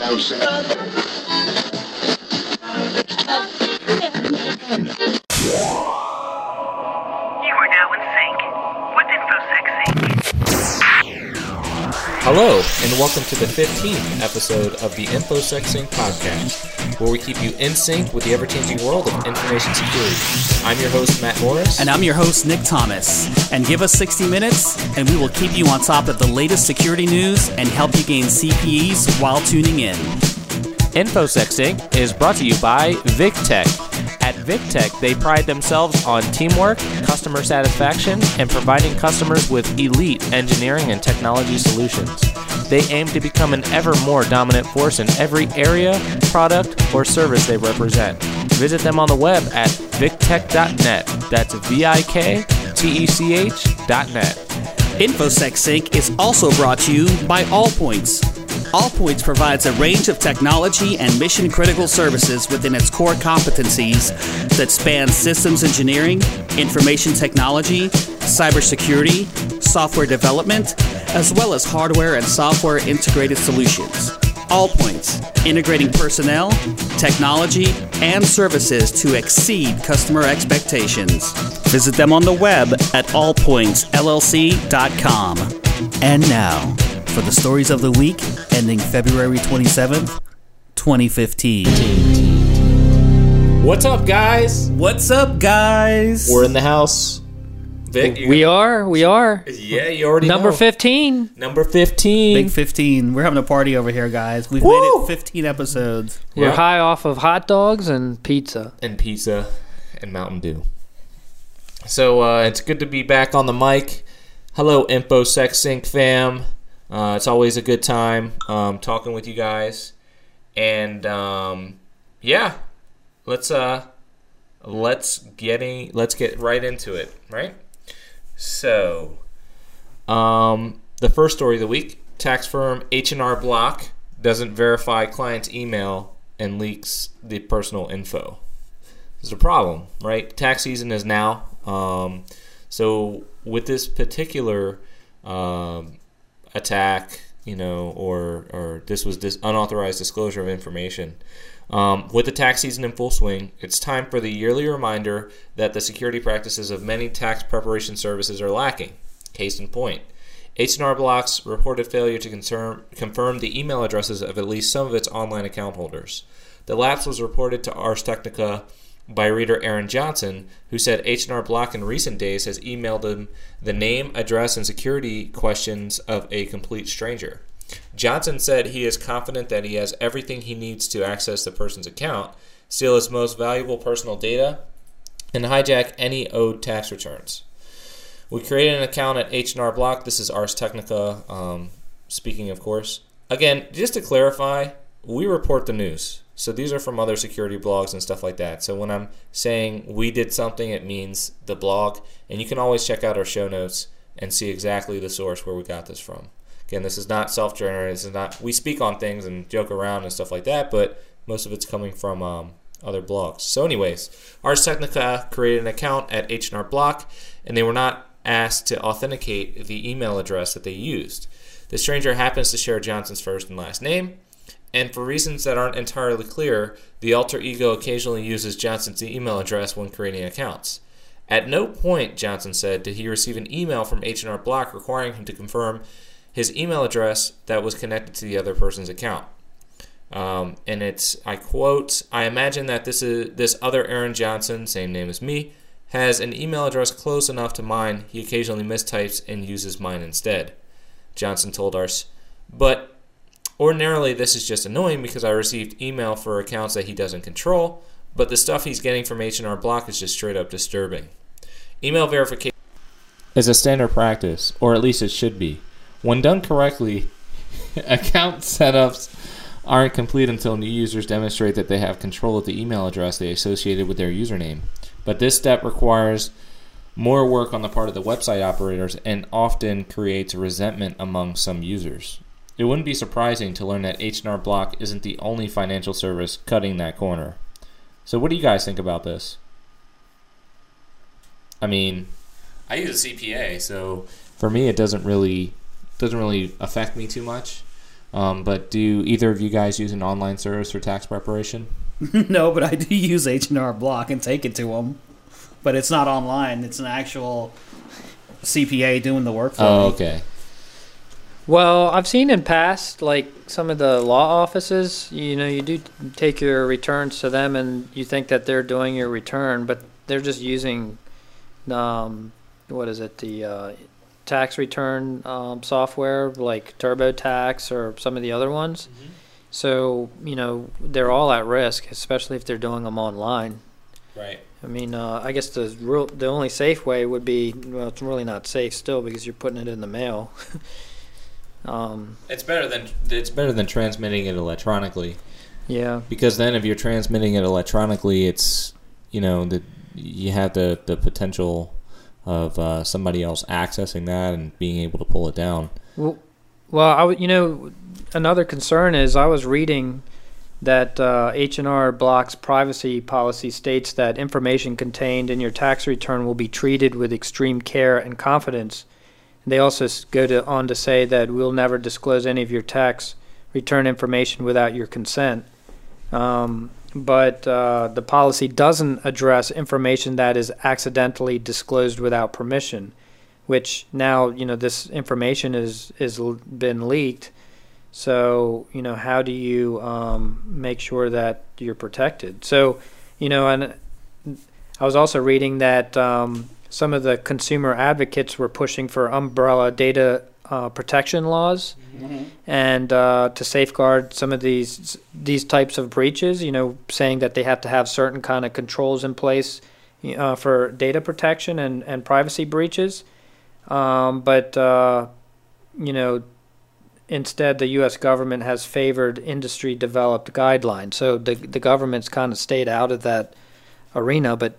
You Hello, and welcome to the 15th episode of the InfoSec Sync podcast, where we keep you in sync with the ever changing world of information security. I'm your host, Matt Morris. And I'm your host, Nick Thomas. And give us 60 minutes, and we will keep you on top of the latest security news and help you gain CPEs while tuning in. InfoSec Sync is brought to you by VikTech. At VikTech, they pride themselves on teamwork, customer satisfaction, and providing customers with elite engineering and technology solutions. They aim to become an ever more dominant force in every area, product, or service they represent. Visit them on the web at viktech.net. That's V I K T E C H.net. InfoSec Sync is also brought to you by Allpoints. Allpoints provides a range of technology and mission critical services within its core competencies that span systems engineering, information technology, cybersecurity, software development, as well as hardware and software integrated solutions. Allpoints, integrating personnel, technology, and services to exceed customer expectations. Visit them on the web at allpointsllc.com. And now, for the stories of the week ending February 27th, 2015. What's up, guys? What's up, guys? We're in the house. Vic, you We are, we are. Yeah, you already Number know. 15. Number 15. Big 15. We're having a party over here, guys. We've Woo! made it 15 episodes. We're Yeah. high off of hot dogs and pizza. and pizza and Mountain Dew. So uh, it's good to be back on the mic. Hello, InfoSec Sync fam. Uh, it's always a good time um, talking with you guys, and um, yeah, let's uh, let's getting let's get right into it, right? So, um, the first story of the week: tax firm H and R Block doesn't verify client's email and leaks the personal info. There's a problem, right? Tax season is now. Um, so with this particular um, attack, you know, or or this was this unauthorized disclosure of information. Um, with the tax season in full swing, it's time for the yearly reminder that the security practices of many tax preparation services are lacking. Case in point, H&R Block's reported failure to concern, confirm the email addresses of at least some of its online account holders. The lapse was reported to Ars Technica by reader Aaron Johnson, who said H&R Block in recent days has emailed him the name, address, and security questions of a complete stranger. Johnson said he is confident that he has everything he needs to access the person's account, steal his most valuable personal data, and hijack any owed tax returns. We created an account at H&R Block. This is Ars Technica, um, speaking, of course. Again, just to clarify, we report the news. So these are from other security blogs and stuff like that. So when I'm saying we did something, it means the blog. And you can always check out our show notes and see exactly the source where we got this from. Again, this is not self-generated. This is not. We speak on things and joke around and stuff like that, but most of it's coming from um, other blogs. So, anyways, Ars Technica created an account at H&R Block, and they were not asked to authenticate the email address that they used. The stranger happens to share Johnson's first and last name, and for reasons that aren't entirely clear, the alter ego occasionally uses Johnson's email address when creating accounts. At no point, Johnson said, did he receive an email from H&R Block requiring him to confirm his email address that was connected to the other person's account. Um, and it's I quote, I imagine that this is this other Aaron Johnson, same name as me, has an email address close enough to mine. He occasionally mistypes and uses mine instead. Johnson told us, but ordinarily this is just annoying because I received email for accounts that he doesn't control, but the stuff he's getting from H&R Block is just straight up disturbing. Email verification is a standard practice, or at least it should be. When done correctly, account setups aren't complete until new users demonstrate that they have control of the email address they associated with their username. But this step requires more work on the part of the website operators and often creates resentment among some users. It wouldn't be surprising to learn that H&R Block isn't the only financial service cutting that corner. So what do you guys think about this? I mean, I use a CPA, so for me it doesn't really doesn't really affect me too much. Um, but do either of you guys use an online service for tax preparation? no, but I do use H and R Block and take it to them. But it's not online. It's an actual CPA doing the work for Oh, me. okay. Well, I've seen in past, like some of the law offices, you know, you do take your returns to them and you think that they're doing your return, but they're just using, um, what is it, the uh, tax return um, software like TurboTax or some of the other ones. So, you know, they're all at risk, especially if they're doing them online. Right. I mean, uh, I guess the real, the only safe way would be well, it's really not safe still because you're putting it in the mail. um, It's better than it's better than transmitting it electronically yeah, because then if you're transmitting it electronically, it's you know the you have the the potential of uh, somebody else accessing that and being able to pull it down. well, well, I would, you know, another concern is I was reading that uh, H&R Block's privacy policy states that information contained in your tax return will be treated with extreme care and confidence. They also go to, on to say that we'll never disclose any of your tax return information without your consent. Um, but uh, the policy doesn't address information that is accidentally disclosed without permission, which now you know this information is is been leaked. So you know how do you um, make sure that you're protected? So you know, and I was also reading that um, some of the consumer advocates were pushing for umbrella data uh, protection laws and uh, to safeguard some of these these types of breaches. You know, saying that they have to have certain kind of controls in place uh, for data protection and, and privacy breaches. Um, but uh, you know, instead, the U.S. government has favored industry developed guidelines. So the the government's kind of stayed out of that arena. But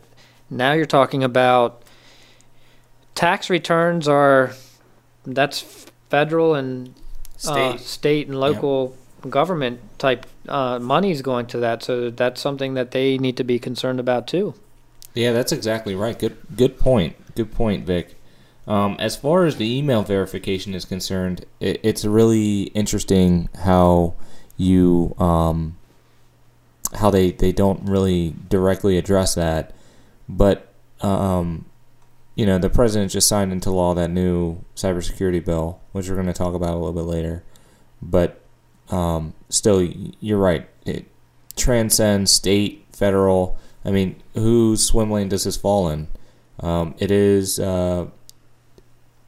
now you're talking about tax returns are that's federal and uh, state and local government type uh, monies going to that. So that's something that they need to be concerned about too. Yeah, that's exactly right. Good good point. Good point, Vic. Um, as far as the email verification is concerned, it, it's really interesting how you um, how they, they don't really directly address that, but um, you know the president just signed into law that new cybersecurity bill, which we're going to talk about a little bit later. But um, still, you're right. It transcends state, federal. I mean, whose swim lane does this fall in? Um, it is. Uh,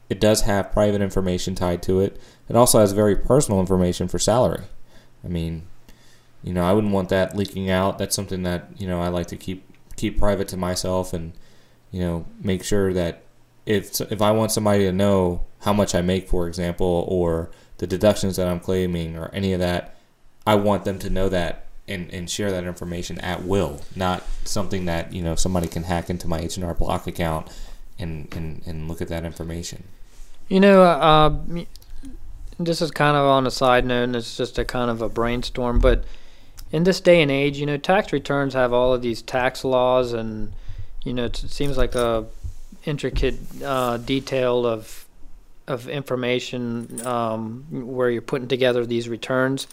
it does have private information tied to it. It also has very personal information for salary. I mean, you know, I wouldn't want that leaking out. That's something that you know I like to keep keep private to myself, and you know, make sure that if if I want somebody to know how much I make, for example, or the deductions that I'm claiming, or any of that, I want them to know that and, and share that information at will, not something that you know somebody can hack into my H and R Block account and, and and look at that information. You know, uh, this is kind of on a side note, and it's just a kind of a brainstorm. But in this day and age, you know, tax returns have all of these tax laws, and you know, it seems like a intricate uh, detail of of information um, where you're putting together these returns.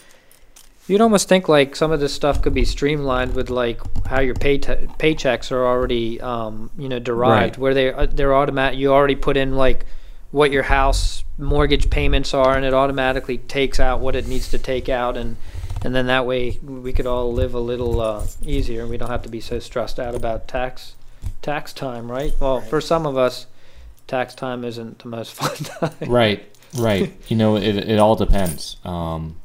You'd almost think like some of this stuff could be streamlined with like how your pay paychecks are already, um, you know, derived, Right. where they uh, they're automatic. You already put in like what your house mortgage payments are, and it automatically takes out what it needs to take out, and and then that way we could all live a little uh, easier. And we don't have to be so stressed out about tax tax time, right? Well, for some of us, tax time isn't the most fun time. Right, right. you know, it it all depends. Um,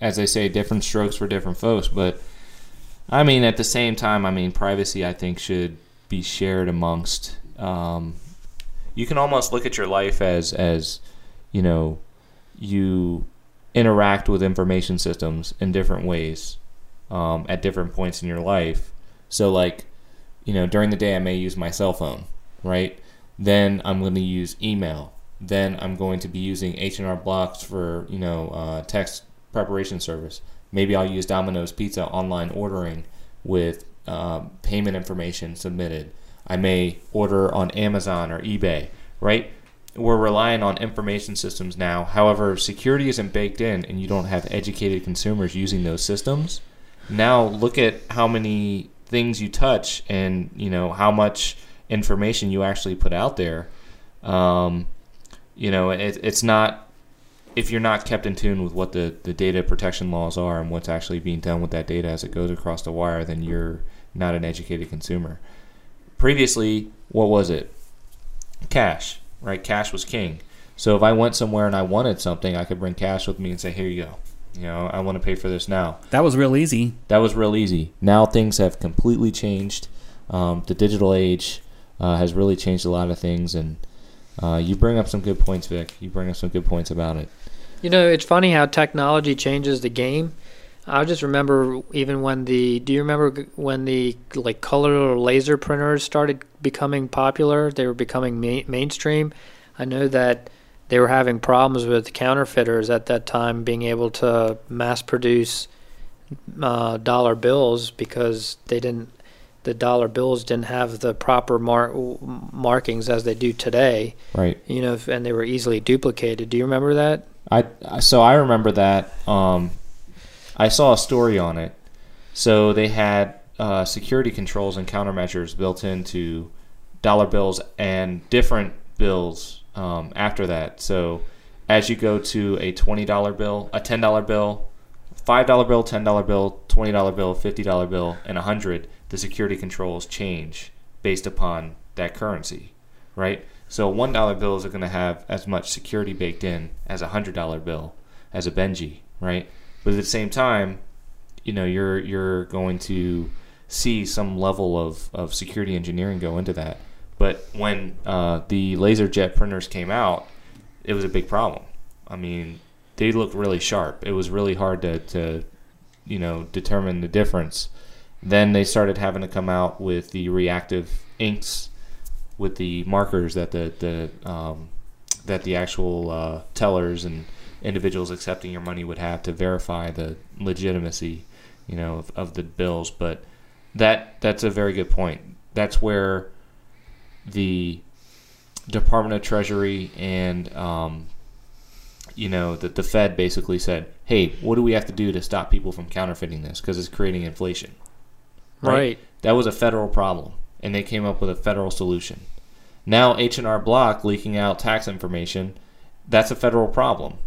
as they say, different strokes for different folks. But I mean, at the same time, I mean, privacy I think should be shared amongst. Um, you can almost look at your life as as you know, you interact with information systems in different ways um, at different points in your life. So, like, you know, during the day, I may use my cell phone, right? Then I'm going to use email. Then I'm going to be using H&R Blocks for, you know, uh, text preparation service. Maybe I'll use Domino's Pizza online ordering with um, payment information submitted. I may order on Amazon or eBay, right? we're relying on information systems now. However, security isn't baked in, and you don't have educated consumers using those systems. Now look at how many things you touch, and you know how much information you actually put out there. Um, you know, it, it's not if you're not kept in tune with what the, the data protection laws are and what's actually being done with that data as it goes across the wire, then you're not an educated consumer. Previously, what was it? Cash, right? Cash was king. So if I went somewhere and I wanted something, I could bring cash with me and say, "Here you go." You know, I want to pay for this now. That was real easy. That was real easy. Now things have completely changed. Um, the digital age uh, has really changed a lot of things, and uh, you bring up some good points, Vic. You bring up some good points about it. You know, it's funny how technology changes the game. I just remember even when the. Do you remember when the like color or laser printers started becoming popular? They were becoming ma- mainstream. I know that they were having problems with counterfeiters at that time being able to mass produce uh, dollar bills because they didn't. The dollar bills didn't have the proper mar- markings as they do today. Right. You know, and they were easily duplicated. Do you remember that? I so I remember that. Um, I saw a story on it. So they had uh, security controls and countermeasures built into dollar bills and different bills um, after that. So as you go to a twenty dollar bill, a ten dollar bill, five dollar bill, ten dollar bill, twenty dollar bill, fifty dollar bill, and a hundred, the security controls change based upon that currency, right? So one dollar bills are going to have as much security baked in as a hundred dollar bill, as a Benji, right? But at the same time, you know, you're you're going to see some level of, of security engineering go into that. But when uh, the laser jet printers came out, it was a big problem. I mean, they looked really sharp. It was really hard to, to you know, determine the difference. Then they started having to come out with the reactive inks with the markers that the, the um, that the actual uh, tellers and individuals accepting your money would have to verify the legitimacy, you know, of, of the bills. But that that's a very good point. That's where the Department of Treasury and um, you know the the Fed basically said, "Hey, what do we have to do to stop people from counterfeiting this because it's creating inflation?" Right. That was a federal problem, and they came up with a federal solution. Now H and R Block leaking out tax information, that's a federal problem.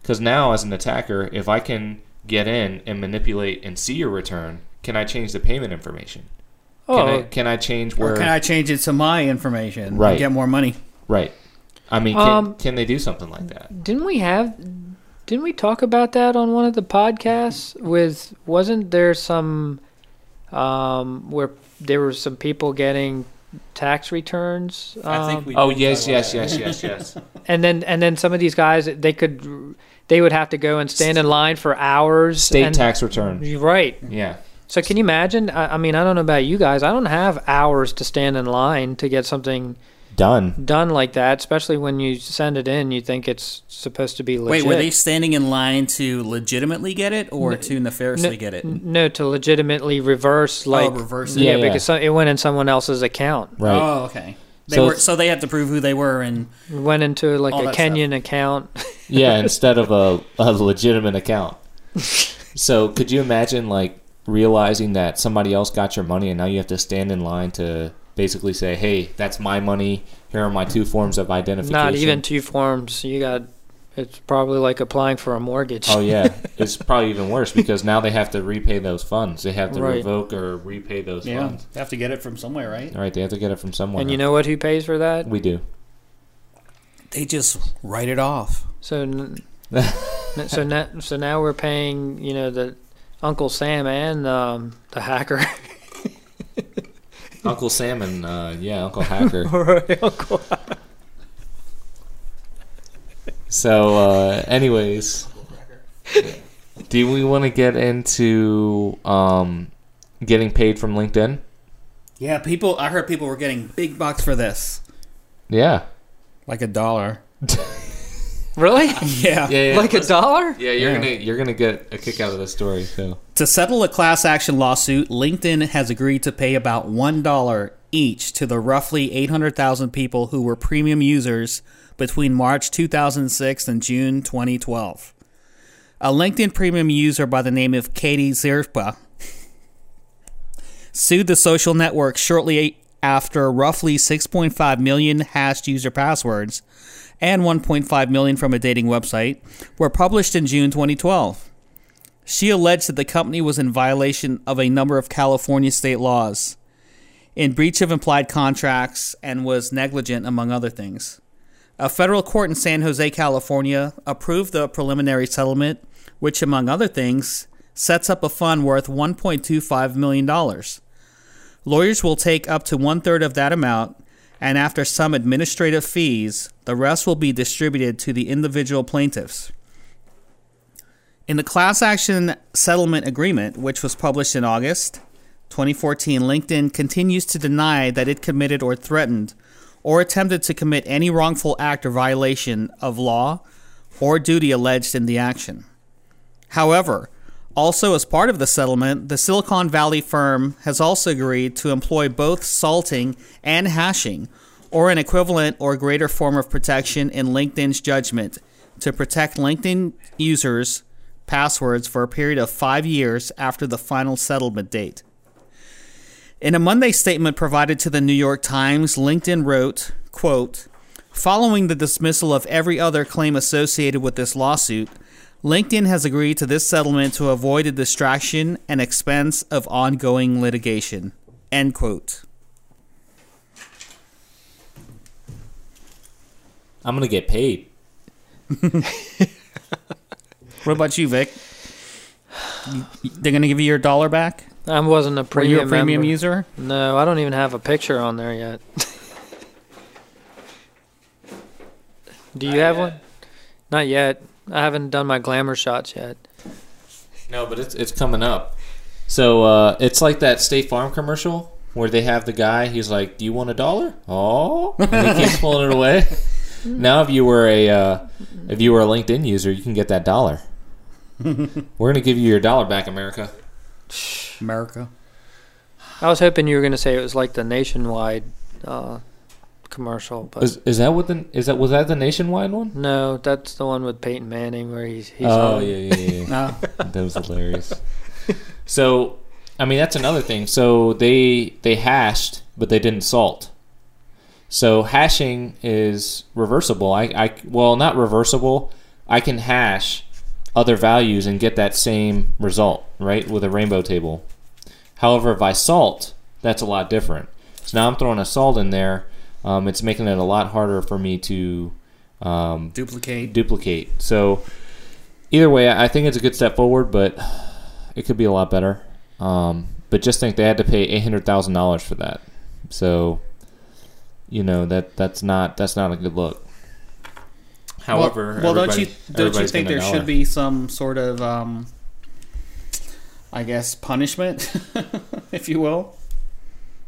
Because now, as an attacker, if I can get in and manipulate and see your return, can I change the payment information? Can, I, Oh, can I change where? Or can I change it to my information Right. and get more money? right. I mean, can, Um, can they do something like that? didn't we have? Didn't we talk about that on one of the podcasts? With wasn't there some um, where there were some people getting tax returns? Um, Oh yes, yes, yes, yes, yes. and then and then some of these guys they could they would have to go and stand in line for hours. State and, tax return. Right. Yeah. So can you imagine? I, I mean, I don't know about you guys. I don't have hours to stand in line to get something Done. done like that. Especially when you send it in, you think it's supposed to be legit. Wait, were they standing in line to legitimately get it or to nefariously No- get it? No, to legitimately reverse oh, like oh, reverse it. yeah, Yeah, yeah. because so- it went in someone else's account. Right. Oh, okay. They So were so they had to prove who they were and went into like a that stuff. Kenyan account. yeah, instead of a, a legitimate account. So could you imagine like realizing that somebody else got your money and now you have to stand in line to basically say, "Hey, that's my money. Here are my two forms of identification." Not even two forms. You got. It's probably like applying for a mortgage. Oh yeah, it's probably even worse because now they have to repay those funds. They have to Right. revoke or repay those yeah, funds. they have to get it from somewhere, right? All right, they have to get it from somewhere. and you know what? Who pays for that? we do. They just write it off. So, n- n- so now, so now we're paying, you know, the Uncle Sam and um, the hacker. Uncle Sam and uh, yeah, Uncle Hacker. Right, Uncle. So, uh, anyways, do we want to get into um, getting paid from LinkedIn? Yeah, people. I heard people were getting big bucks for this, Yeah. like a dollar. Really? Yeah. Yeah, yeah. Like a dollar? yeah, you're Yeah. gonna you're gonna get a kick out of this story. So To settle a class action lawsuit, LinkedIn has agreed to pay about one dollar each to the roughly 800,000 people who were premium users between March 2006 and June 2012. A LinkedIn premium user by the name of Katie Szpyrka sued the social network shortly after roughly 6.5 million hashed user passwords and 1.5 million from a dating website were published in June 2012. She alleged that the company was in violation of a number of California state laws, in breach of implied contracts, and was negligent, among other things. A federal court in San Jose, California, approved the preliminary settlement, which, among other things, sets up a fund worth $1.25 million. Lawyers will take up to one third of that amount, and after some administrative fees, the rest will be distributed to the individual plaintiffs. In the class action settlement agreement, which was published in August 2014, LinkedIn continues to deny that it committed or threatened or attempted to commit any wrongful act or violation of law or duty alleged in the action. However, also as part of the settlement, the Silicon Valley firm has also agreed to employ both salting and hashing, or an equivalent or greater form of protection in LinkedIn's judgment, to protect LinkedIn users' passwords for a period of five years after the final settlement date. In a Monday statement provided to the New York Times, LinkedIn wrote, quote, Following the dismissal of every other claim associated with this lawsuit, LinkedIn has agreed to this settlement to avoid the distraction and expense of ongoing litigation. End quote. I'm gonna get paid. What about you, Vic? They're going to give you your dollar back? I wasn't a premium. Were premium, you a premium member. user? No, I don't even have a picture on there yet. Do you have one? Not yet. I haven't done my glamour shots yet. No, but it's it's coming up. So uh, it's like that State Farm commercial where they have the guy. He's like, "Do you want a dollar?" Oh, and he keeps pulling it away. now, if you were a uh, if you were a LinkedIn user, you can get that dollar. We're gonna give you your dollar back, America. America. I was hoping you were going to say it was like the nationwide uh, commercial, but Is, is that what the is that was that the nationwide one? no, that's the one with Peyton Manning where he's he's oh on- yeah, yeah, yeah. yeah. No. that was hilarious. So, I mean, that's another thing. So they they hashed, but they didn't salt. So hashing is reversible. I, I well, not reversible. I can hash other values and get that same result, right, with a rainbow table. However, if I salt, that's a lot different. So now I'm throwing a salt in there. Um, it's making it a lot harder for me to um, Duplicate. duplicate. So either way, I I think it's a good step forward, but it could be a lot better. Um, but just think they had to pay eight hundred thousand dollars for that. So you know that that's not that's not a good look. However, well, well don't you don't you think there a should be some sort of, um, I guess, punishment, if you will?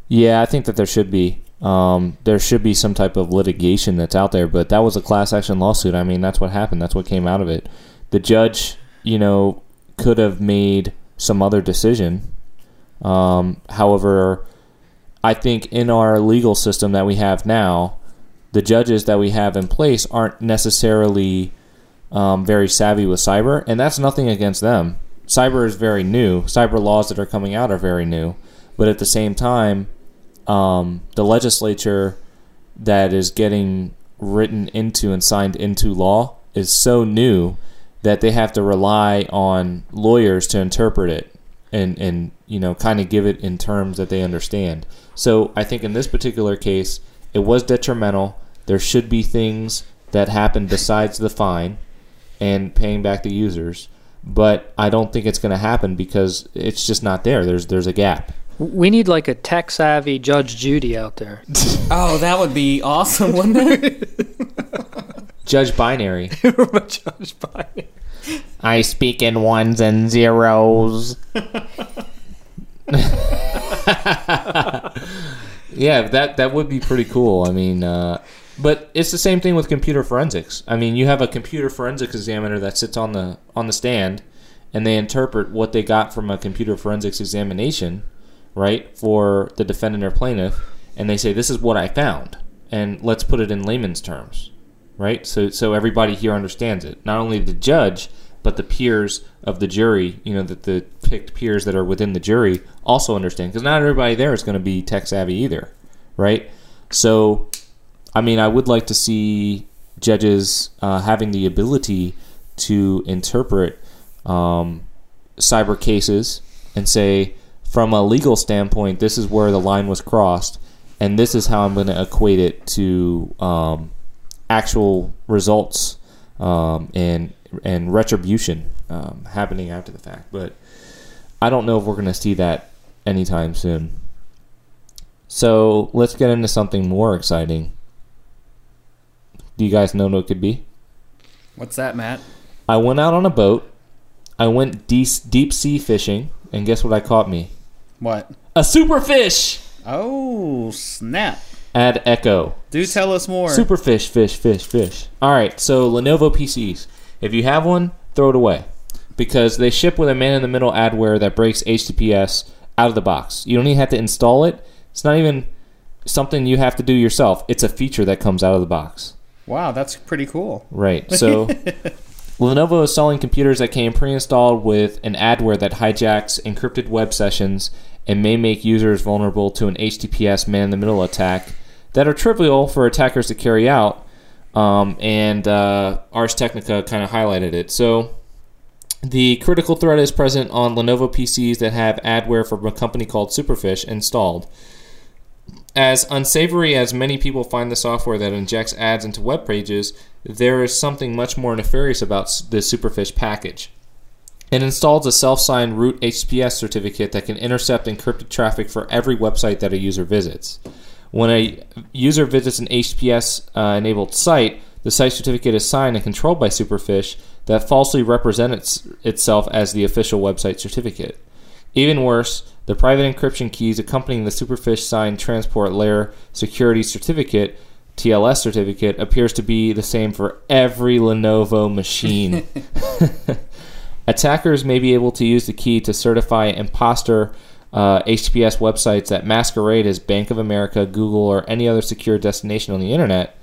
Yeah, I think that there should be. Um, there should be some type of litigation that's out there, but that was a class action lawsuit. I mean, that's what happened. That's what came out of it. The judge, you know, could have made some other decision. Um, however, I think in our legal system that we have now, the judges that we have in place aren't necessarily um, very savvy with cyber, and that's nothing against them. Cyber is very new. Cyber laws that are coming out are very new, but at the same time, um, the legislature that is getting written into and signed into law is so new that they have to rely on lawyers to interpret it and and you know kind of give it in terms that they understand. So I think in this particular case, it was detrimental. There should be things that happen besides the fine and paying back the users, but I don't think it's going to happen because it's just not there. There's there's a gap. We need like a tech savvy Judge Judy out there. Oh, that would be awesome, wouldn't it? Judge binary. Judge Biden. I speak in ones and zeros. yeah, that that would be pretty cool. I mean, uh, but it's the same thing with computer forensics. I mean, you have a computer forensics examiner that sits on the on the stand, and they interpret what they got from a computer forensics examination, right, for the defendant or plaintiff, and they say, "This is what I found," and let's put it in layman's terms, right? So so everybody here understands it. Not only the judge, but the peers of the jury, you know, that the picked peers that are within the jury also understand, because not everybody there is going to be tech savvy either, right? So, I mean, I would like to see judges uh, having the ability to interpret um, cyber cases and say, from a legal standpoint, this is where the line was crossed, and this is how I'm going to equate it to um, actual results um, and and retribution um, happening after the fact. But I don't know if we're going to see that anytime soon. So let's get into something more exciting. Do you guys know what it could be? What's that, Matt? I went out on a boat. I went deep, deep sea fishing, and guess what I caught me? What? A superfish! Oh, snap. Add echo. Do tell us more. Superfish, fish, fish, fish. All right, so Lenovo PCs. If you have one, throw it away because they ship with a man-in-the-middle adware that breaks HTTPS out of the box. You don't even have to install it. It's not even something you have to do yourself. It's a feature that comes out of the box. Wow, that's pretty cool. Right. So Lenovo is selling computers that came pre-installed with an adware that hijacks encrypted web sessions and may make users vulnerable to an HTTPS man-in-the-middle attack that are trivial for attackers to carry out. Um, and uh, Ars Technica kind of highlighted it. So the critical threat is present on Lenovo PCs that have adware from a company called Superfish installed. As unsavory as many people find the software that injects ads into web pages, there is something much more nefarious about the Superfish package. It installs a self signed root HTTPS certificate that can intercept encrypted traffic for every website that a user visits. When a user visits an HTTPS uh, enabled site, the site certificate is signed and controlled by Superfish that falsely represents itself as the official website certificate. Even worse, the private encryption keys accompanying the Superfish signed transport layer security certificate, TLS certificate, appears to be the same for every Lenovo machine. Attackers may be able to use the key to certify imposter uh, HTTPS websites that masquerade as Bank of America, Google, or any other secure destination on the internet.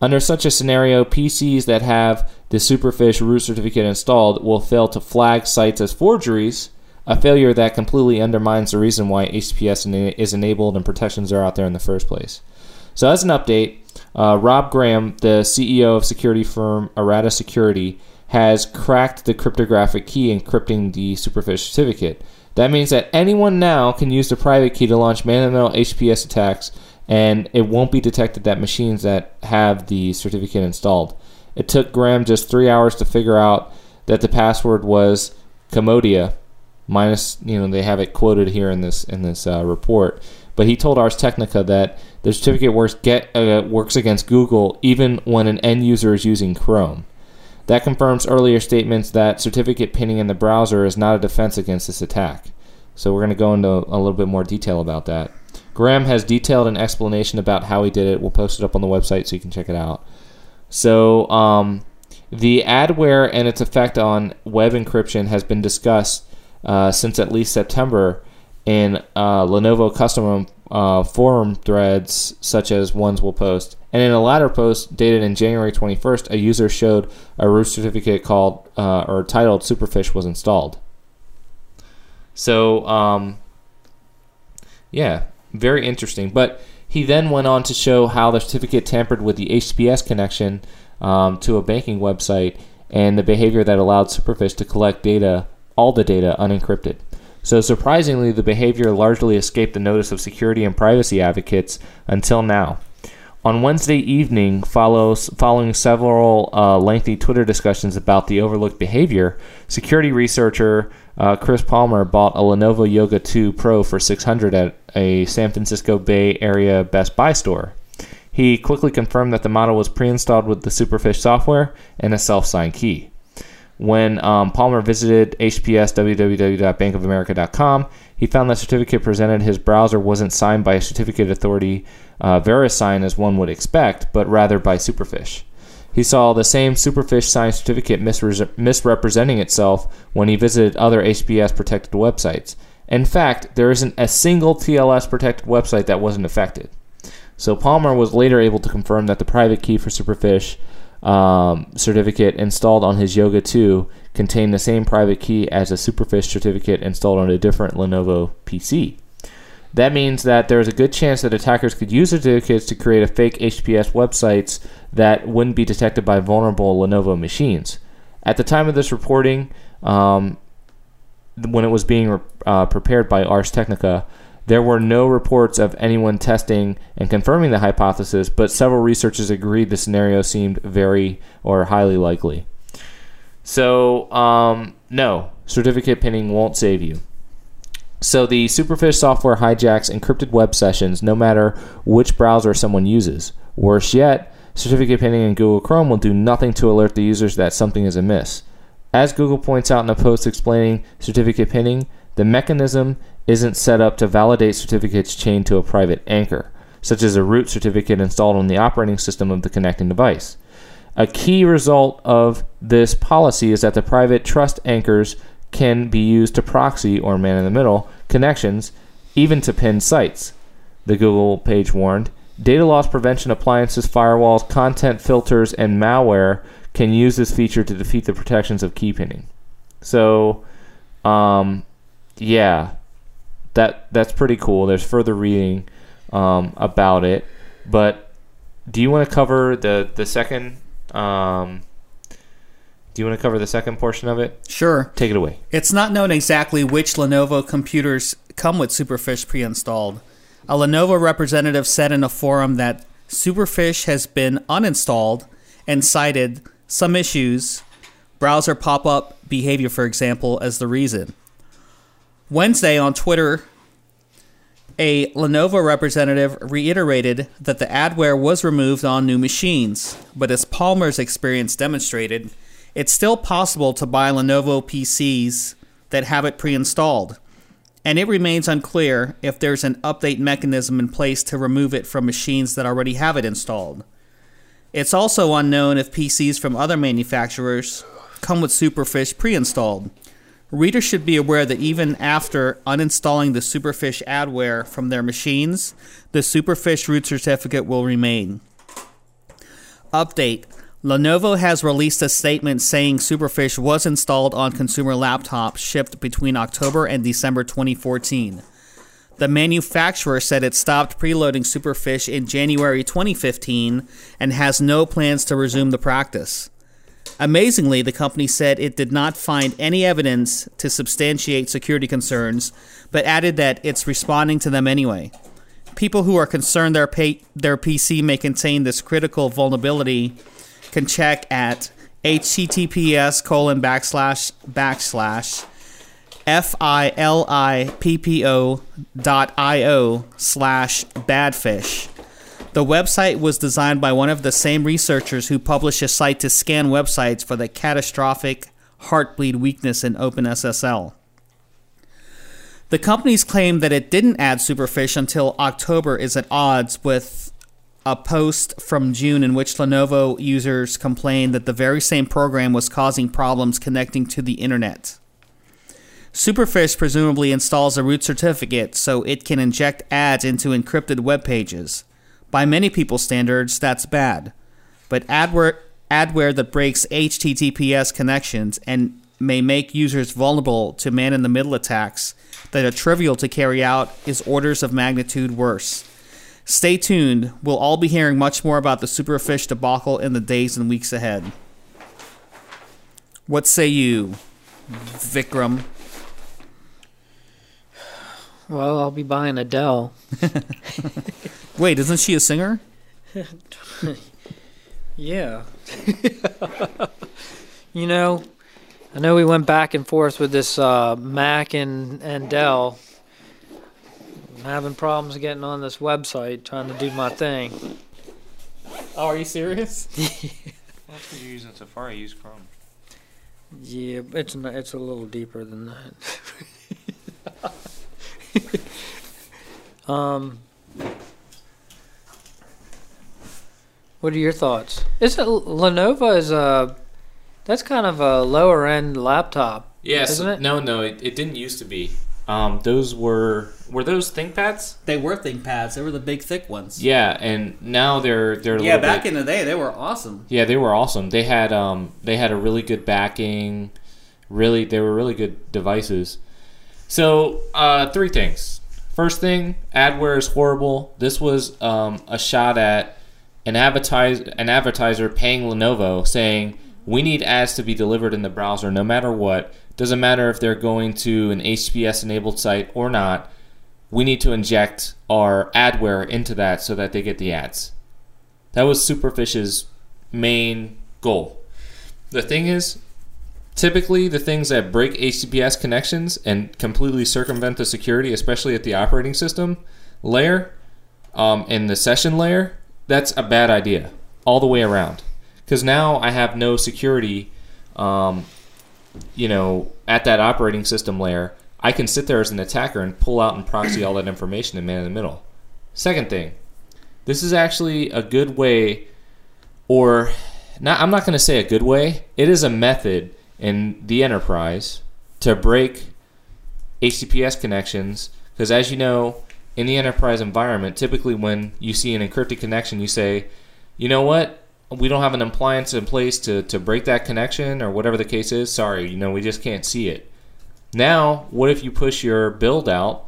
Under such a scenario, PCs that have the Superfish root certificate installed will fail to flag sites as forgeries, a failure that completely undermines the reason why HTTPS is enabled and protections are out there in the first place. So, as an update, uh, Rob Graham, the CEO of security firm Errata Security, has cracked the cryptographic key encrypting the Superfish certificate. That means that anyone now can use the private key to launch man-in-the-middle HTTPS attacks, and it won't be detected that machines that have the certificate installed. It took Graham just three hours to figure out that the password was Komodia, minus you know they have it quoted here in this in this uh, report. But he told Ars Technica that the certificate works get uh, works against Google even when an end user is using Chrome. That confirms earlier statements that certificate pinning in the browser is not a defense against this attack. So we're going to go into a little bit more detail about that. Graham has detailed an explanation about how he did it. We'll post it up on the website so you can check it out. So um, the adware and its effect on web encryption has been discussed uh, since at least September in uh, Lenovo custom uh, forum threads, such as ones we'll post. And in a latter post dated in January 21st, a user showed a root certificate called uh, or titled Superfish was installed. So, um, yeah, very interesting. But he then went on to show how the certificate tampered with the HTTPS connection um, to a banking website and the behavior that allowed Superfish to collect data, all the data, unencrypted. So, surprisingly, the behavior largely escaped the notice of security and privacy advocates until now. On Wednesday evening, follows, following several uh, lengthy Twitter discussions about the overlooked behavior, security researcher uh, Chris Palmer bought a Lenovo Yoga 2 Pro for 600 at a San Francisco Bay Area Best Buy store. He quickly confirmed that the model was pre-installed with the Superfish software and a self-signed key. When um, Palmer visited HPS www.bankofamerica.com, he found that the certificate presented his browser wasn't signed by a certificate authority, uh, VeriSign, as one would expect, but rather by Superfish. He saw the same Superfish signed certificate misre- misrepresenting itself when he visited other HPS protected websites. In fact, there isn't a single TLS protected website that wasn't affected. So Palmer was later able to confirm that the private key for Superfish um, certificate installed on his Yoga 2 contained the same private key as a Superfish certificate installed on a different Lenovo PC. That means that there's a good chance that attackers could use certificates to create a fake HTTPS websites that wouldn't be detected by vulnerable Lenovo machines. At the time of this reporting, um, when it was being uh, prepared by Ars Technica, there were no reports of anyone testing and confirming the hypothesis, but several researchers agreed the scenario seemed very or highly likely. So, um, no, certificate pinning won't save you. So, the Superfish software hijacks encrypted web sessions no matter which browser someone uses. Worse yet, certificate pinning in Google Chrome will do nothing to alert the users that something is amiss. As Google points out in a post explaining certificate pinning, the mechanism isn't set up to validate certificates chained to a private anchor, such as a root certificate installed on the operating system of the connecting device. A key result of this policy is that the private trust anchors can be used to proxy or man in the middle connections, even to pin sites. The Google page warned data loss prevention appliances, firewalls, content filters, and malware can use this feature to defeat the protections of key pinning. So, um, yeah, that that's pretty cool. There's further reading um, about it, but do you want to cover the the second? Um, do you want to cover the second portion of it? Sure. Take it away. It's not known exactly which Lenovo computers come with Superfish pre installed. A Lenovo representative said in a forum that Superfish has been uninstalled and cited some issues, browser pop up behavior, for example, as the reason. Wednesday on Twitter, a Lenovo representative reiterated that the adware was removed on new machines, but as Palmer's experience demonstrated, it's still possible to buy Lenovo PCs that have it pre installed, and it remains unclear if there's an update mechanism in place to remove it from machines that already have it installed. It's also unknown if PCs from other manufacturers come with Superfish pre installed. Readers should be aware that even after uninstalling the Superfish adware from their machines, the Superfish root certificate will remain. Update Lenovo has released a statement saying Superfish was installed on consumer laptops shipped between October and December 2014. The manufacturer said it stopped preloading Superfish in January 2015 and has no plans to resume the practice. Amazingly, the company said it did not find any evidence to substantiate security concerns, but added that it's responding to them anyway. People who are concerned their, pay- their PC may contain this critical vulnerability can check at https colon backslash backslash f-i-l-i-p-p-o dot i-o slash badfish the website was designed by one of the same researchers who published a site to scan websites for the catastrophic heartbleed weakness in OpenSSL. The company's claim that it didn't add Superfish until October is at odds with a post from June in which Lenovo users complained that the very same program was causing problems connecting to the internet. Superfish presumably installs a root certificate so it can inject ads into encrypted web pages. By many people's standards, that's bad. But adware, adware that breaks HTTPS connections and may make users vulnerable to man in the middle attacks that are trivial to carry out is orders of magnitude worse. Stay tuned. We'll all be hearing much more about the Superfish debacle in the days and weeks ahead. What say you, Vikram? Well, I'll be buying Adele. Wait, isn't she a singer? Yeah. you know, I know we went back and forth with this uh, Mac and, and Dell. I'm having problems getting on this website trying to do my thing. Oh, are you serious? Well, if you're using Safari, use Chrome. Yeah, it's n- it's a little deeper than that. um, what are your thoughts? Is it Lenovo is a that's kind of a lower end laptop, Yes. isn't it? No, no, it, it didn't used to be. Um, those were were those ThinkPads? They were ThinkPads. They were the big, thick ones. Yeah, and now they're they're Yeah, back bit, in the day, they were awesome. yeah they were awesome. They had um they had a really good backing, really they were really good devices. So uh, three things. First thing, adware is horrible. This was um, a shot at an advertise an advertiser paying Lenovo saying we need ads to be delivered in the browser no matter what. Doesn't matter if they're going to an HTTPS enabled site or not. We need to inject our adware into that so that they get the ads. That was Superfish's main goal. The thing is, typically the things that break HTTPS connections and completely circumvent the security, especially at the operating system layer um, and the session layer, that's a bad idea all the way around. Because now I have no security, um, you know, at that operating system layer. I can sit there as an attacker and pull out and proxy all that information and man in the middle. Second thing, this is actually a good way, or not, I'm not going to say a good way. It is a method in the enterprise to break HTTPS connections because, as you know, in the enterprise environment, typically when you see an encrypted connection, you say, you know what? We don't have an appliance in place to, to break that connection or whatever the case is. Sorry, you know, we just can't see it. Now, what if you push your build out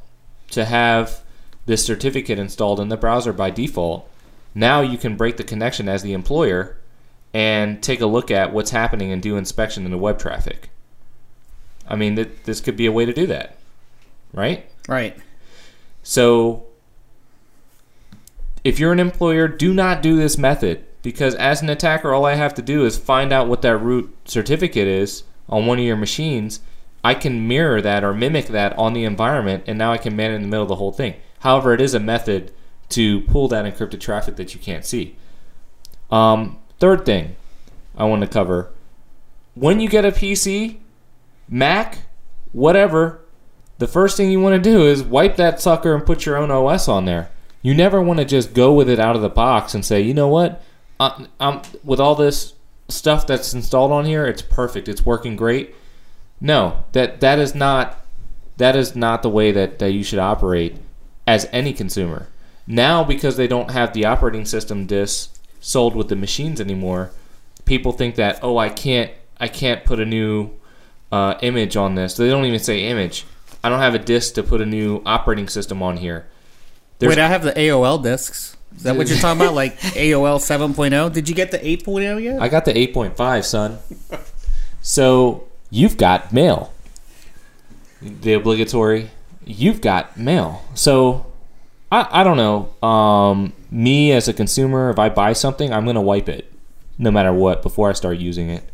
to have this certificate installed in the browser by default? Now you can break the connection as the employer and take a look at what's happening and do inspection in the web traffic. I mean, th- this could be a way to do that, right? Right. So, if you're an employer, do not do this method because as an attacker, all I have to do is find out what that root certificate is on one of your machines. I can mirror that or mimic that on the environment, and now I can man in the middle of the whole thing. However, it is a method to pull that encrypted traffic that you can't see. Um, third thing I want to cover when you get a PC, Mac, whatever, the first thing you want to do is wipe that sucker and put your own OS on there. You never want to just go with it out of the box and say, you know what, uh, um, with all this stuff that's installed on here, it's perfect, it's working great. No, that that is not that is not the way that, that you should operate as any consumer. Now, because they don't have the operating system disks sold with the machines anymore, people think that oh, I can't I can't put a new uh, image on this. They don't even say image. I don't have a disk to put a new operating system on here. There's- Wait, I have the AOL discs. Is that what you're talking about? Like AOL 7.0? Did you get the 8.0 yet? I got the 8.5, son. so you've got mail. The obligatory. You've got mail. So I, I don't know. Um, me as a consumer, if I buy something, I'm gonna wipe it, no matter what, before I start using it.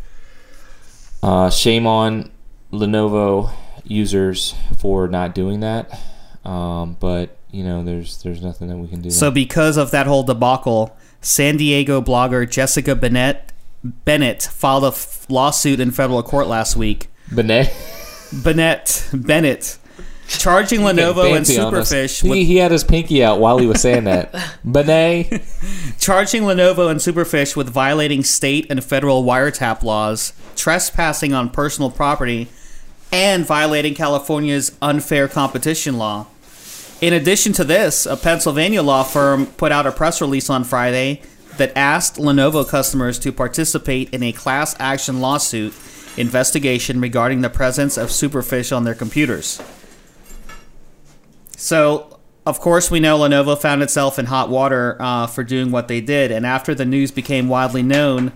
Uh, shame on Lenovo users for not doing that. Um, but you know, there's there's nothing that we can do. So, because of that whole debacle, San Diego blogger Jessica Bennett Bennett filed a f- lawsuit in federal court last week. Bennett Bennett Bennett charging Lenovo and Superfish He, with he had his pinky out while he was saying that. Benet. charging Lenovo and Superfish with violating state and federal wiretap laws, trespassing on personal property, and violating California's unfair competition law. In addition to this, a Pennsylvania law firm put out a press release on Friday that asked Lenovo customers to participate in a class action lawsuit investigation regarding the presence of Superfish on their computers. So, of course, we know Lenovo found itself in hot water uh, for doing what they did, and after the news became widely known,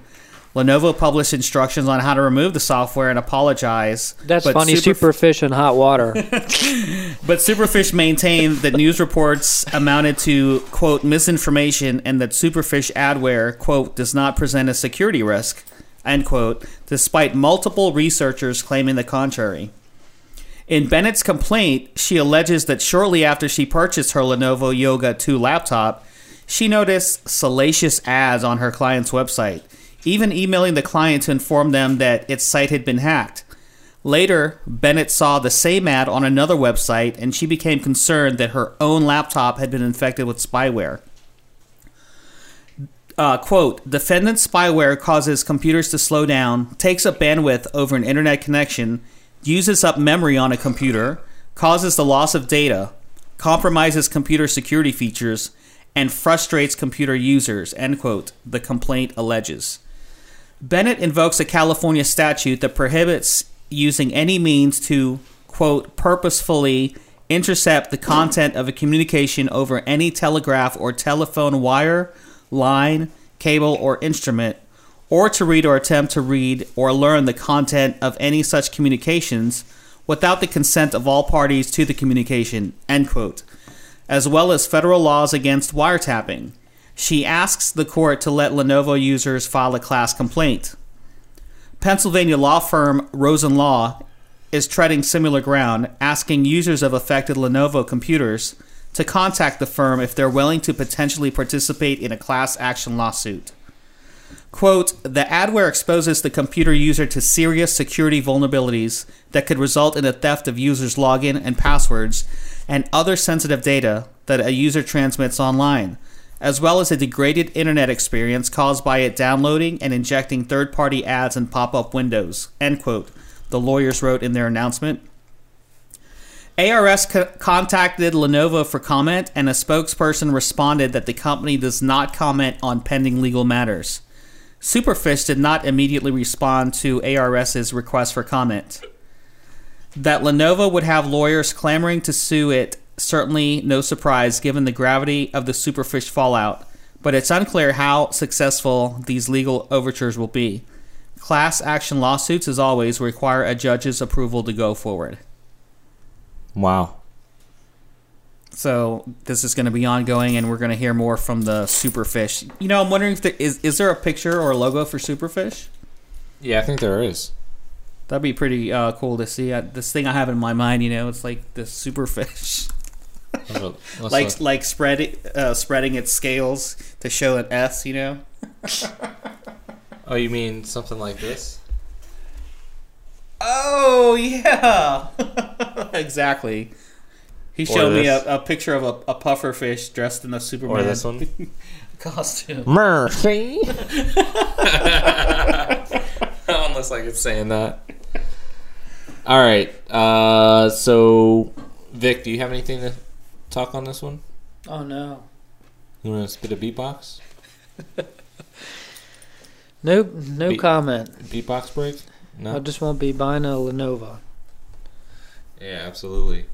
Lenovo published instructions on how to remove the software and apologize. That's But funny. Superf- Superfish in hot water. but Superfish maintained that news reports amounted to, quote, misinformation and that Superfish adware, quote, does not present a security risk, end quote, despite multiple researchers claiming the contrary. In Bennett's complaint, she alleges that shortly after she purchased her Lenovo Yoga 2 laptop, she noticed salacious ads on her client's website, even emailing the client to inform them that its site had been hacked. Later, Bennett saw the same ad on another website and she became concerned that her own laptop had been infected with spyware. Uh, quote, defendant spyware causes computers to slow down, takes up bandwidth over an internet connection, uses up memory on a computer, causes the loss of data, compromises computer security features, and frustrates computer users, end quote, the complaint alleges. Bennett invokes a California statute that prohibits using any means to, quote, purposefully intercept the content of a communication over any telegraph or telephone wire, line, cable, or instrument, or to read or attempt to read or learn the content of any such communications without the consent of all parties to the communication, end quote, as well as federal laws against wiretapping. She asks the court to let Lenovo users file a class complaint. Pennsylvania law firm Rosen Law is treading similar ground, asking users of affected Lenovo computers to contact the firm if they're willing to potentially participate in a class action lawsuit. Quote, the adware exposes the computer user to serious security vulnerabilities that could result in the theft of users' login and passwords and other sensitive data that a user transmits online, as well as a degraded internet experience caused by it downloading and injecting third party ads and pop up windows, end quote, the lawyers wrote in their announcement. ARS co- contacted Lenovo for comment, and a spokesperson responded that the company does not comment on pending legal matters. Superfish did not immediately respond to ARS's request for comment. That Lenovo would have lawyers clamoring to sue it certainly no surprise given the gravity of the Superfish fallout, but it's unclear how successful these legal overtures will be. Class action lawsuits, as always, require a judge's approval to go forward. Wow. So this is going to be ongoing, and we're going to hear more from the Superfish. You know, I'm wondering if there is is there a picture or a logo for Superfish? Yeah, I think there is. That'd be pretty uh, cool to see. Uh, this thing I have in my mind, you know, it's like the Superfish, like look. like spreading uh, spreading its scales to show an S. You know. oh, you mean something like this? Oh yeah, exactly. He Or showed me a, a picture of a, a puffer fish dressed in a Superman Or this one? costume. Murphy. Unless I could saying that. All right. Uh, so, Vic, do you have anything to talk on this one? Oh no. You want to spit a beatbox? Nope, no Be- comment. Beatbox break? No. I just won't be buying a Lenovo. Yeah, absolutely.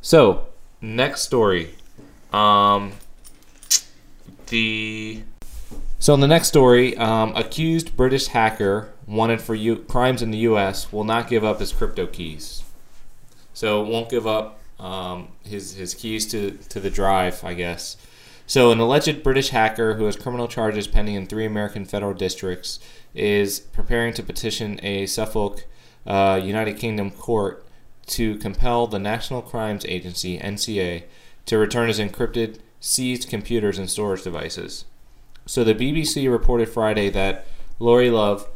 So, next story. Um, the so in the next story, um, accused British hacker wanted for U- crimes in the U.S. will not give up his crypto keys. So won't give up um, his his keys to to the drive, I guess. So an alleged British hacker who has criminal charges pending in three American federal districts is preparing to petition a Suffolk, uh, United Kingdom court to compel the National Crimes Agency (NCA) to return his encrypted, seized computers and storage devices. So the BBC reported Friday that Laurie Love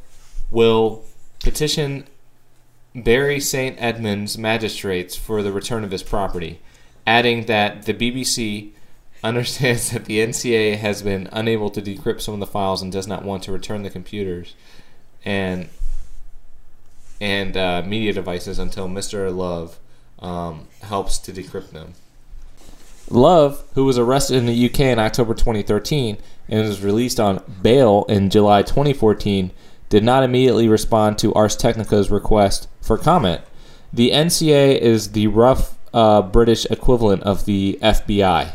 will petition Bury St. Edmunds magistrates for the return of his property, adding that the BBC understands that the NCA has been unable to decrypt some of the files and does not want to return the computers and and uh, media devices until Mr. Love um, helps to decrypt them. Love, who was arrested in the UK in October 2013 and was released on bail in July 2014, did not immediately respond to Ars Technica's request for comment. The NCA is the rough uh, British equivalent of the FBI.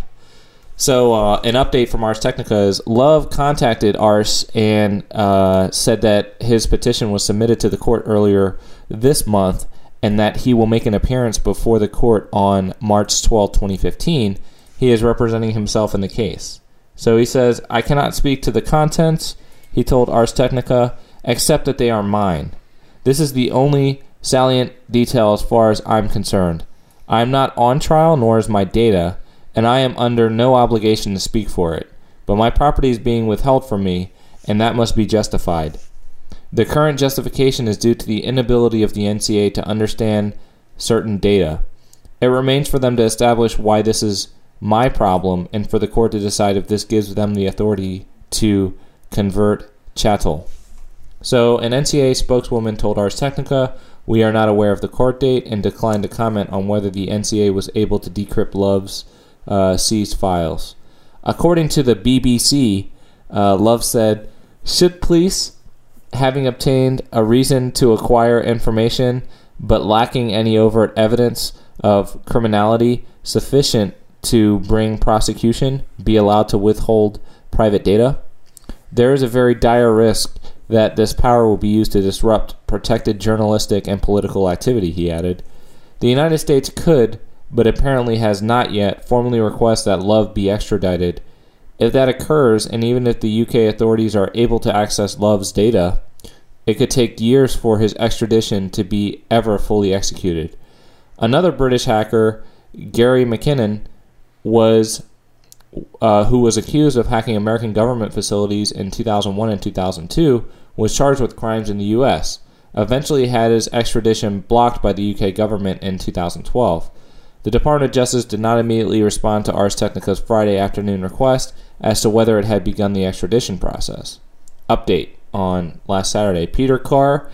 So, uh, an update from Ars Technica is Love contacted Ars and uh, said that his petition was submitted to the court earlier this month and that he will make an appearance before the court on March 12, 2015. He is representing himself in the case. So he says, I cannot speak to the contents, he told Ars Technica, except that they are mine. This is the only salient detail as far as I'm concerned. I am not on trial, nor is my data, and I am under no obligation to speak for it. But my property is being withheld from me, and that must be justified. The current justification is due to the inability of the NCA to understand certain data. It remains for them to establish why this is my problem and for the court to decide if this gives them the authority to convert chattel. So, an NCA spokeswoman told Ars Technica We are not aware of the court date and declined to comment on whether the NCA was able to decrypt Love's uh, seized files. According to the BBC, uh, Love said, Should police, having obtained a reason to acquire information but lacking any overt evidence of criminality sufficient to bring prosecution, be allowed to withhold private data? There is a very dire risk that this power will be used to disrupt protected journalistic and political activity, he added. The United States could, but apparently has not yet, formally request that Love be extradited. If that occurs, and even if the UK authorities are able to access Love's data, it could take years for his extradition to be ever fully executed. Another British hacker, Gary McKinnon, was uh, who was accused of hacking American government facilities in 2001 and 2002, was charged with crimes in the U.S. Eventually, had his extradition blocked by the UK government in 2012. The Department of Justice did not immediately respond to Ars Technica's Friday afternoon request as to whether it had begun the extradition process. Update on last Saturday. Peter Carr,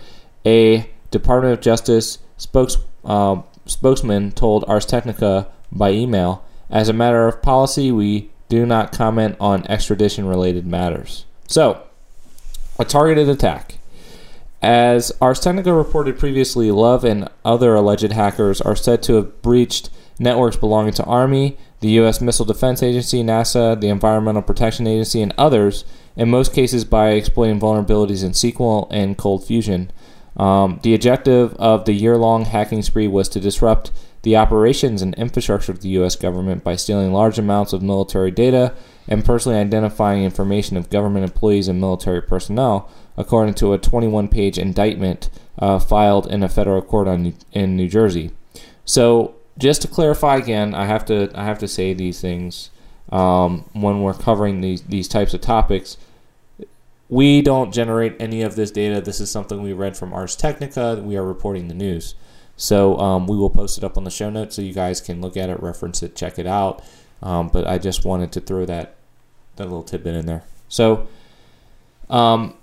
a Department of Justice spokes, uh, spokesman, told Ars Technica by email as a matter of policy, we do not comment on extradition related matters. So, a targeted attack. As Ars Technica reported previously, Love and other alleged hackers are said to have breached networks belonging to Army, the U.S. Missile Defense Agency, NASA, the Environmental Protection Agency, and others, in most cases by exploiting vulnerabilities in SQL and Cold Fusion. Um, the objective of the year long hacking spree was to disrupt the operations and infrastructure of the U.S. government by stealing large amounts of military data and personally identifying information of government employees and military personnel, according to a 21 page indictment uh, filed in a federal court on, in New Jersey. So, just to clarify again, I have to I have to say these things um, when we're covering these these types of topics. We don't generate any of this data. This is something we read from Ars Technica. We are reporting the news. So um, we will post it up on the show notes so you guys can look at it, reference it, check it out. Um, but I just wanted to throw that that little tidbit in there. So um,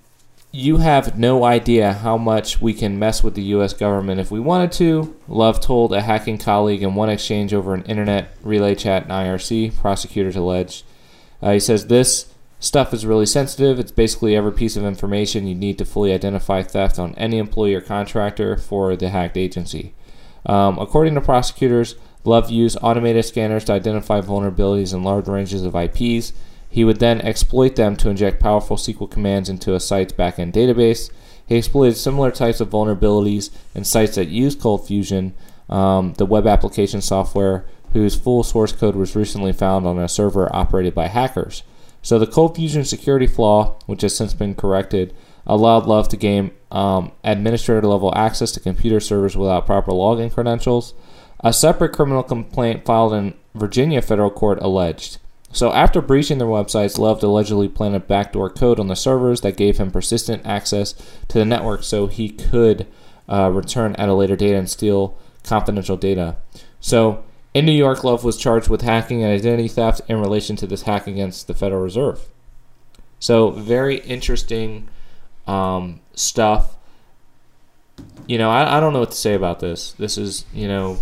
you have no idea how much we can mess with the U.S. government if we wanted to. Love told a hacking colleague in one exchange over an internet relay chat in IRC. Prosecutors alleged. Uh, he says this stuff is really sensitive. It's basically every piece of information you need to fully identify theft on any employee or contractor for the hacked agency. Um, according to prosecutors, Love used automated scanners to identify vulnerabilities in large ranges of IPs. He would then exploit them to inject powerful SQL commands into a site's backend database. He exploited similar types of vulnerabilities in sites that use Cold Fusion, um, the web application software whose full source code was recently found on a server operated by hackers. So the Cold Fusion security flaw, which has since been corrected, allowed Love to gain um, administrator level access to computer servers without proper login credentials. A separate criminal complaint filed in Virginia federal court alleged. So after breaching their websites, Love allegedly planted backdoor code on the servers that gave him persistent access to the network so he could uh, return at a later date and steal confidential data. So in New York, Love was charged with hacking and identity theft in relation to this hack against the Federal Reserve. So, very interesting um, stuff. You know, I, I don't know what to say about this. This is, you know,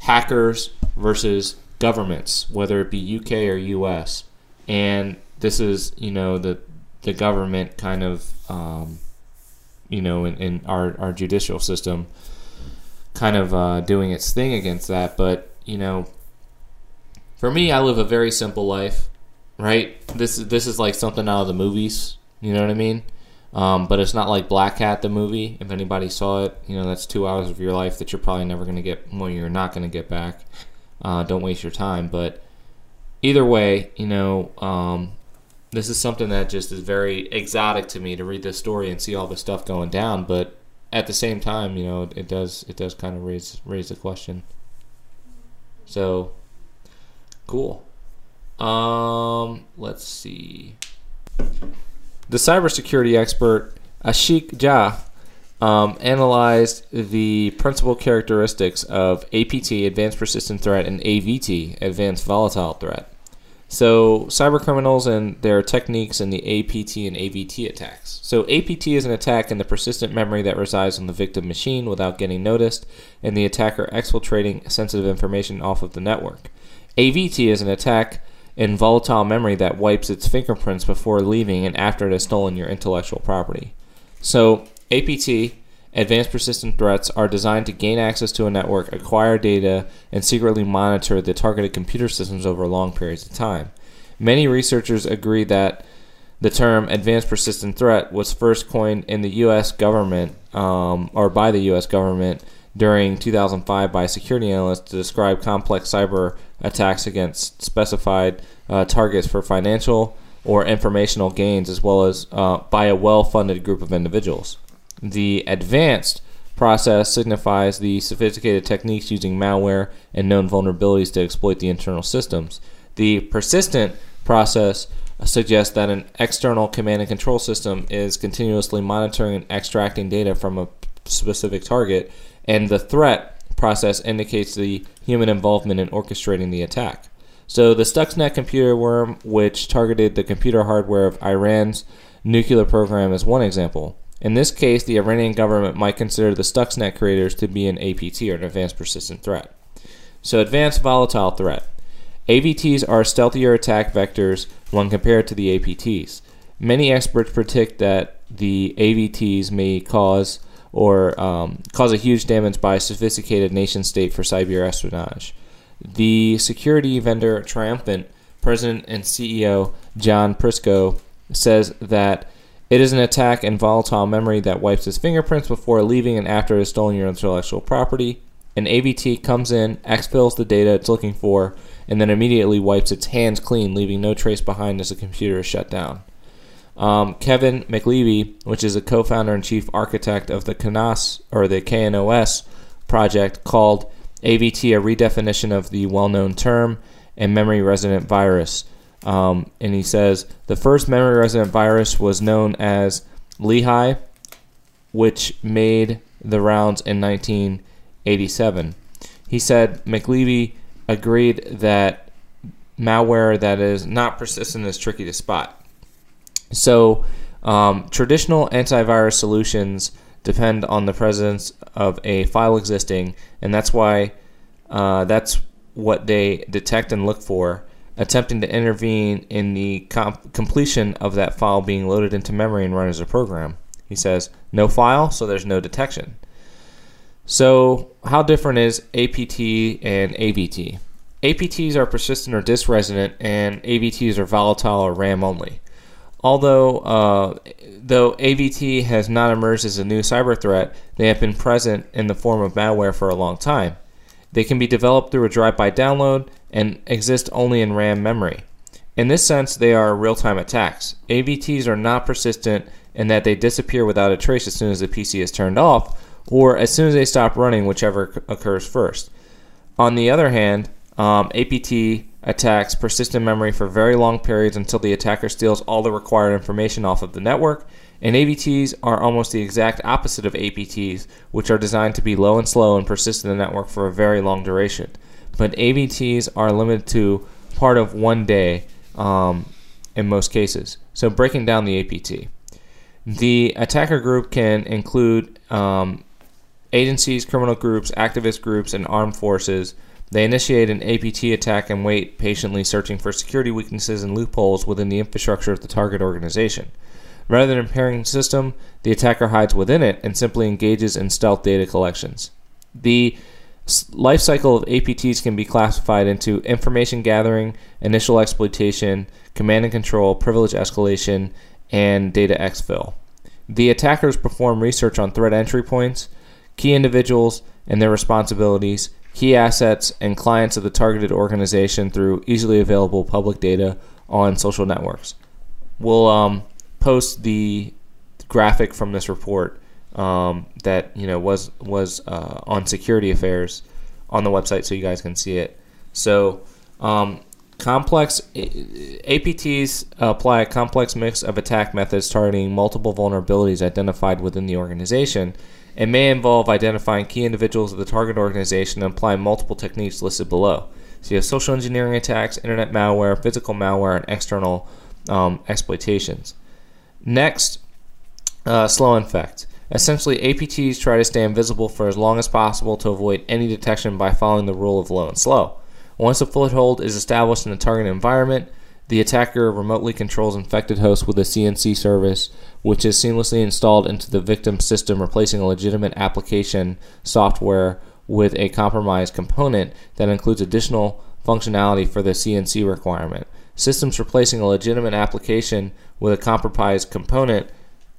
hackers versus governments, whether it be UK or US. And this is, you know, the the government kind of, um, you know, in, in our, our judicial system kind of uh, doing its thing against that. But you know, for me, I live a very simple life, right? This is this is like something out of the movies. You know what I mean? Um, but it's not like Blackhat the movie. If anybody saw it, you know that's two hours of your life that you're probably never going to get. Well, you're not going to get back. Uh, don't waste your time. But either way, you know, um, this is something that just is very exotic to me to read this story and see all this stuff going down. But at the same time, you know, it, it does it does kind of raise raise the question. So cool. Um, let's see. The cybersecurity expert Ashiq JA um, analyzed the principal characteristics of APT, Advanced Persistent Threat, and AVT, Advanced Volatile Threat. So, cyber criminals and their techniques in the APT and AVT attacks. So, APT is an attack in the persistent memory that resides on the victim machine without getting noticed, and the attacker exfiltrating sensitive information off of the network. AVT is an attack in volatile memory that wipes its fingerprints before leaving and after it has stolen your intellectual property. So, APT, advanced persistent threats, are designed to gain access to a network, acquire data, and secretly monitor the targeted computer systems over long periods of time. Many researchers agree that the term advanced persistent threat was first coined in the U.S. government um, or by the U.S. government during 2005 by security analyst to describe complex cyber attacks against specified uh, targets for financial or informational gains, as well as uh, by a well funded group of individuals. The advanced process signifies the sophisticated techniques using malware and known vulnerabilities to exploit the internal systems. The persistent process suggests that an external command and control system is continuously monitoring and extracting data from a specific target, and the threat process indicates the human involvement in orchestrating the attack. So, the Stuxnet computer worm, which targeted the computer hardware of Iran's nuclear program, is one example. In this case, the Iranian government might consider the Stuxnet creators to be an APT or an advanced persistent threat. So, advanced volatile threat. AVTs are stealthier attack vectors when compared to the APTs. Many experts predict that the AVTs may cause or um, cause a huge damage by a sophisticated nation state for cyber espionage. The security vendor Triumfant president and CEO John Prisco says that it is an attack in volatile memory that wipes its fingerprints before leaving and after it has stolen your intellectual property. An AVT comes in, exfils the data it's looking for, and then immediately wipes its hands clean, leaving no trace behind as the computer is shut down. Um, Kevin McAleavey, which is a co-founder and chief architect of the KNOS or the KNOS project, called AVT a redefinition of the well-known term and memory resident virus. Um, and he says the first memory resident virus was known as Lehigh, which made the rounds in 1987. He said McAleavey agreed that malware that is not persistent is tricky to spot. So, um, traditional antivirus solutions depend on the presence of a file existing, and that's why uh, that's what they detect and look for, attempting to intervene in the comp- completion of that file being loaded into memory and run as a program. He says, no file, so there's no detection. So, how different is APT and AVT? APTs are persistent or disk resident, and AVTs are volatile or RAM only. Although, uh, though AVT has not emerged as a new cyber threat, they have been present in the form of malware for a long time. They can be developed through a drive-by download and exist only in RAM memory. In this sense, they are real-time attacks. AVTs are not persistent in that they disappear without a trace as soon as the PC is turned off, or as soon as they stop running, whichever occurs first. On the other hand, um, APT attacks persist in memory for very long periods until the attacker steals all the required information off of the network. And AVTs are almost the exact opposite of APTs, which are designed to be low and slow and persist in the network for a very long duration. But AVTs are limited to part of one day um, in most cases. So, breaking down the APT, the attacker group can include um, agencies, criminal groups, activist groups, and armed forces they initiate an APT attack and wait patiently, searching for security weaknesses and loopholes within the infrastructure of the target organization. Rather than impairing the system, the attacker hides within it and simply engages in stealth data collections. The life cycle of APTs can be classified into information gathering, initial exploitation, command and control, privilege escalation, and data exfil. The attackers perform research on threat entry points, key individuals, and their responsibilities, key assets, and clients of the targeted organization through easily available public data on social networks. We'll um, post the graphic from this report um, that you know was was uh, on security affairs on the website, so you guys can see it. So. Um, complex APTs apply a complex mix of attack methods targeting multiple vulnerabilities identified within the organization it may involve identifying key individuals of the target organization and applying multiple techniques listed below. So you have social engineering attacks, internet malware, physical malware, and external um, exploitations. Next, uh, slow infect. Essentially, APTs try to stay invisible for as long as possible to avoid any detection by following the rule of low and slow. Once a foothold is established in the target environment, the attacker remotely controls infected hosts with a CNC service, which is seamlessly installed into the victim system, replacing a legitimate application software with a compromised component that includes additional functionality for the CNC requirement. Systems replacing a legitimate application with a compromised component,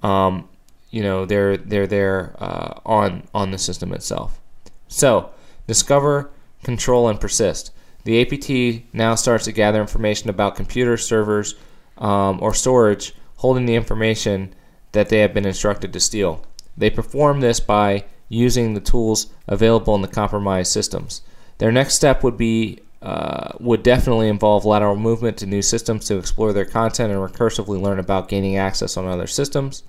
um, you know, they're they're there uh, on on the system itself. So, discover, control, and persist. The APT now starts to gather information about computer servers um, or storage holding the information that they have been instructed to steal. They perform this by using the tools available in the compromised systems. Their next step would be uh, would definitely involve lateral movement to new systems to explore their content and recursively learn about gaining access on other systems.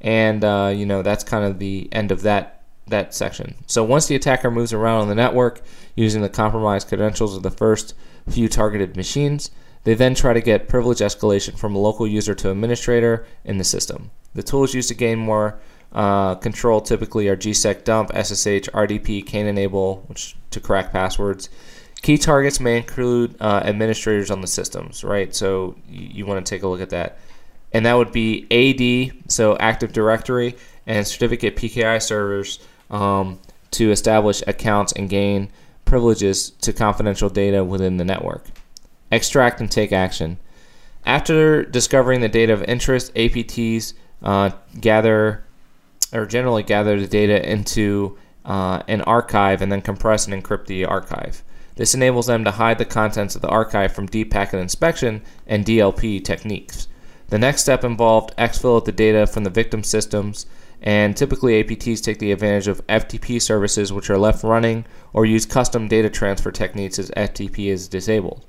And uh, you know that's kind of the end of that that section. So once the attacker moves around on the network using the compromised credentials of the first few targeted machines, they then try to get privilege escalation from a local user to administrator in the system. The tools used to gain more uh, control typically are gsecdump, SSH, RDP, Cain and Abel, which to crack passwords. Key targets may include uh, administrators on the systems, right? So you, you want to take a look at that. And that would be AD, so Active Directory, and certificate PKI servers um, to establish accounts and gain privileges to confidential data within the network. Extract and take action. After discovering the data of interest, APTs uh, gather or generally gather the data into uh, an archive and then compress and encrypt the archive. This enables them to hide the contents of the archive from deep packet inspection and DLP techniques. The next step involved exfil the data from the victim systems and typically, APTs take the advantage of FTP services which are left running or use custom data transfer techniques as FTP is disabled.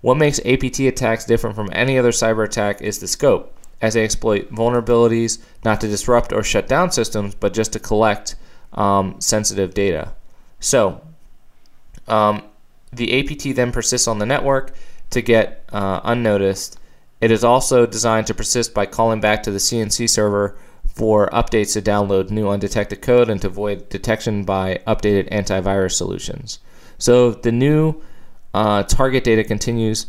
What makes APT attacks different from any other cyber attack is the scope, as they exploit vulnerabilities not to disrupt or shut down systems, but just to collect um, sensitive data. So, um, the APT then persists on the network to get uh, unnoticed. It is also designed to persist by calling back to the CNC server for updates to download new undetected code and to avoid detection by updated antivirus solutions. So the new uh, target data continues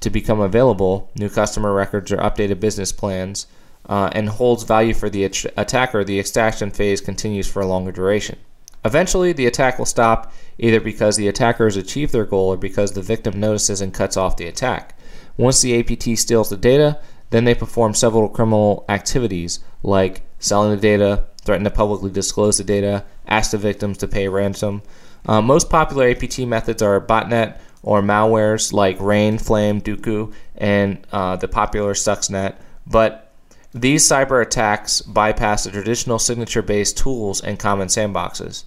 to become available, new customer records or updated business plans, uh, and holds value for the at- attacker. The extraction phase continues for a longer duration. Eventually, the attack will stop either because the attacker has achieved their goal or because the victim notices and cuts off the attack. Once the APT steals the data, then they perform several criminal activities like selling the data, threaten to publicly disclose the data, ask the victims to pay ransom. Uh, most popular APT methods are botnet or malwares like Regin, Flame, Duqu, and uh, the popular Stuxnet. But these cyber attacks bypass the traditional signature based tools and common sandboxes.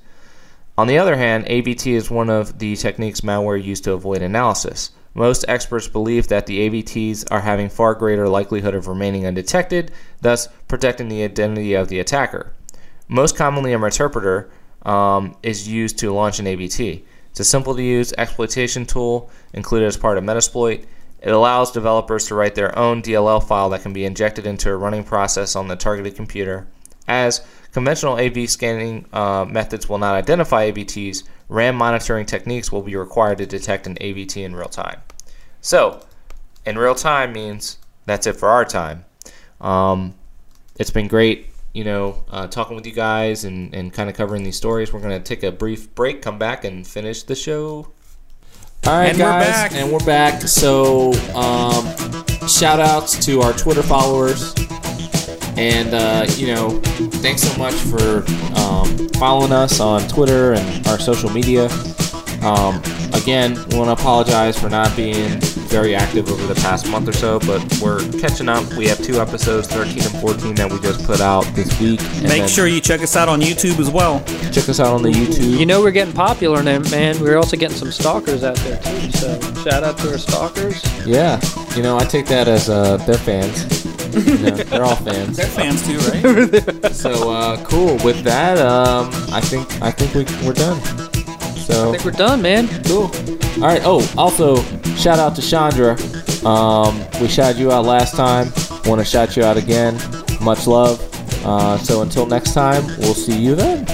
On the other hand, AVT is one of the techniques malware used to avoid analysis. Most experts believe that the AVTs are having far greater likelihood of remaining undetected, thus protecting the identity of the attacker. Most commonly, Meterpreter um, is used to launch an AVT. It's a simple to use exploitation tool included as part of Metasploit. It allows developers to write their own DLL file that can be injected into a running process on the targeted computer. As conventional AV scanning uh, methods will not identify AVTs, RAM monitoring techniques will be required to detect an AVT in real time. So, in real time means that's it for our time. Um, it's been great, you know, uh, talking with you guys and, and kind of covering these stories. We're going to take a brief break, come back, and finish the show. All right, And we're guys, back. and we're back. So, um, shout outs to our Twitter followers. And, uh, you know, thanks so much for um, following us on Twitter and our social media. Um, again, we want to apologize for not being very active over the past month or so, but we're catching up. We have two episodes, 13 and 14, that we just put out this week. And Make sure you check us out on YouTube as well. check us out on the YouTube. You know we're getting popular now, man. We're also getting some stalkers out there too. So shout out to our stalkers. Yeah, you know, I take that as uh, they're fans. You they're all fans. They're fans too, right? So uh, cool. With that, um, I think I think we, we're done. So I think we're done, man. cool. All right. Oh, also shout out to Chandra. Um, we shouted you out last time. Want to shout you out again. Much love. Uh, so until next time, we'll see you then.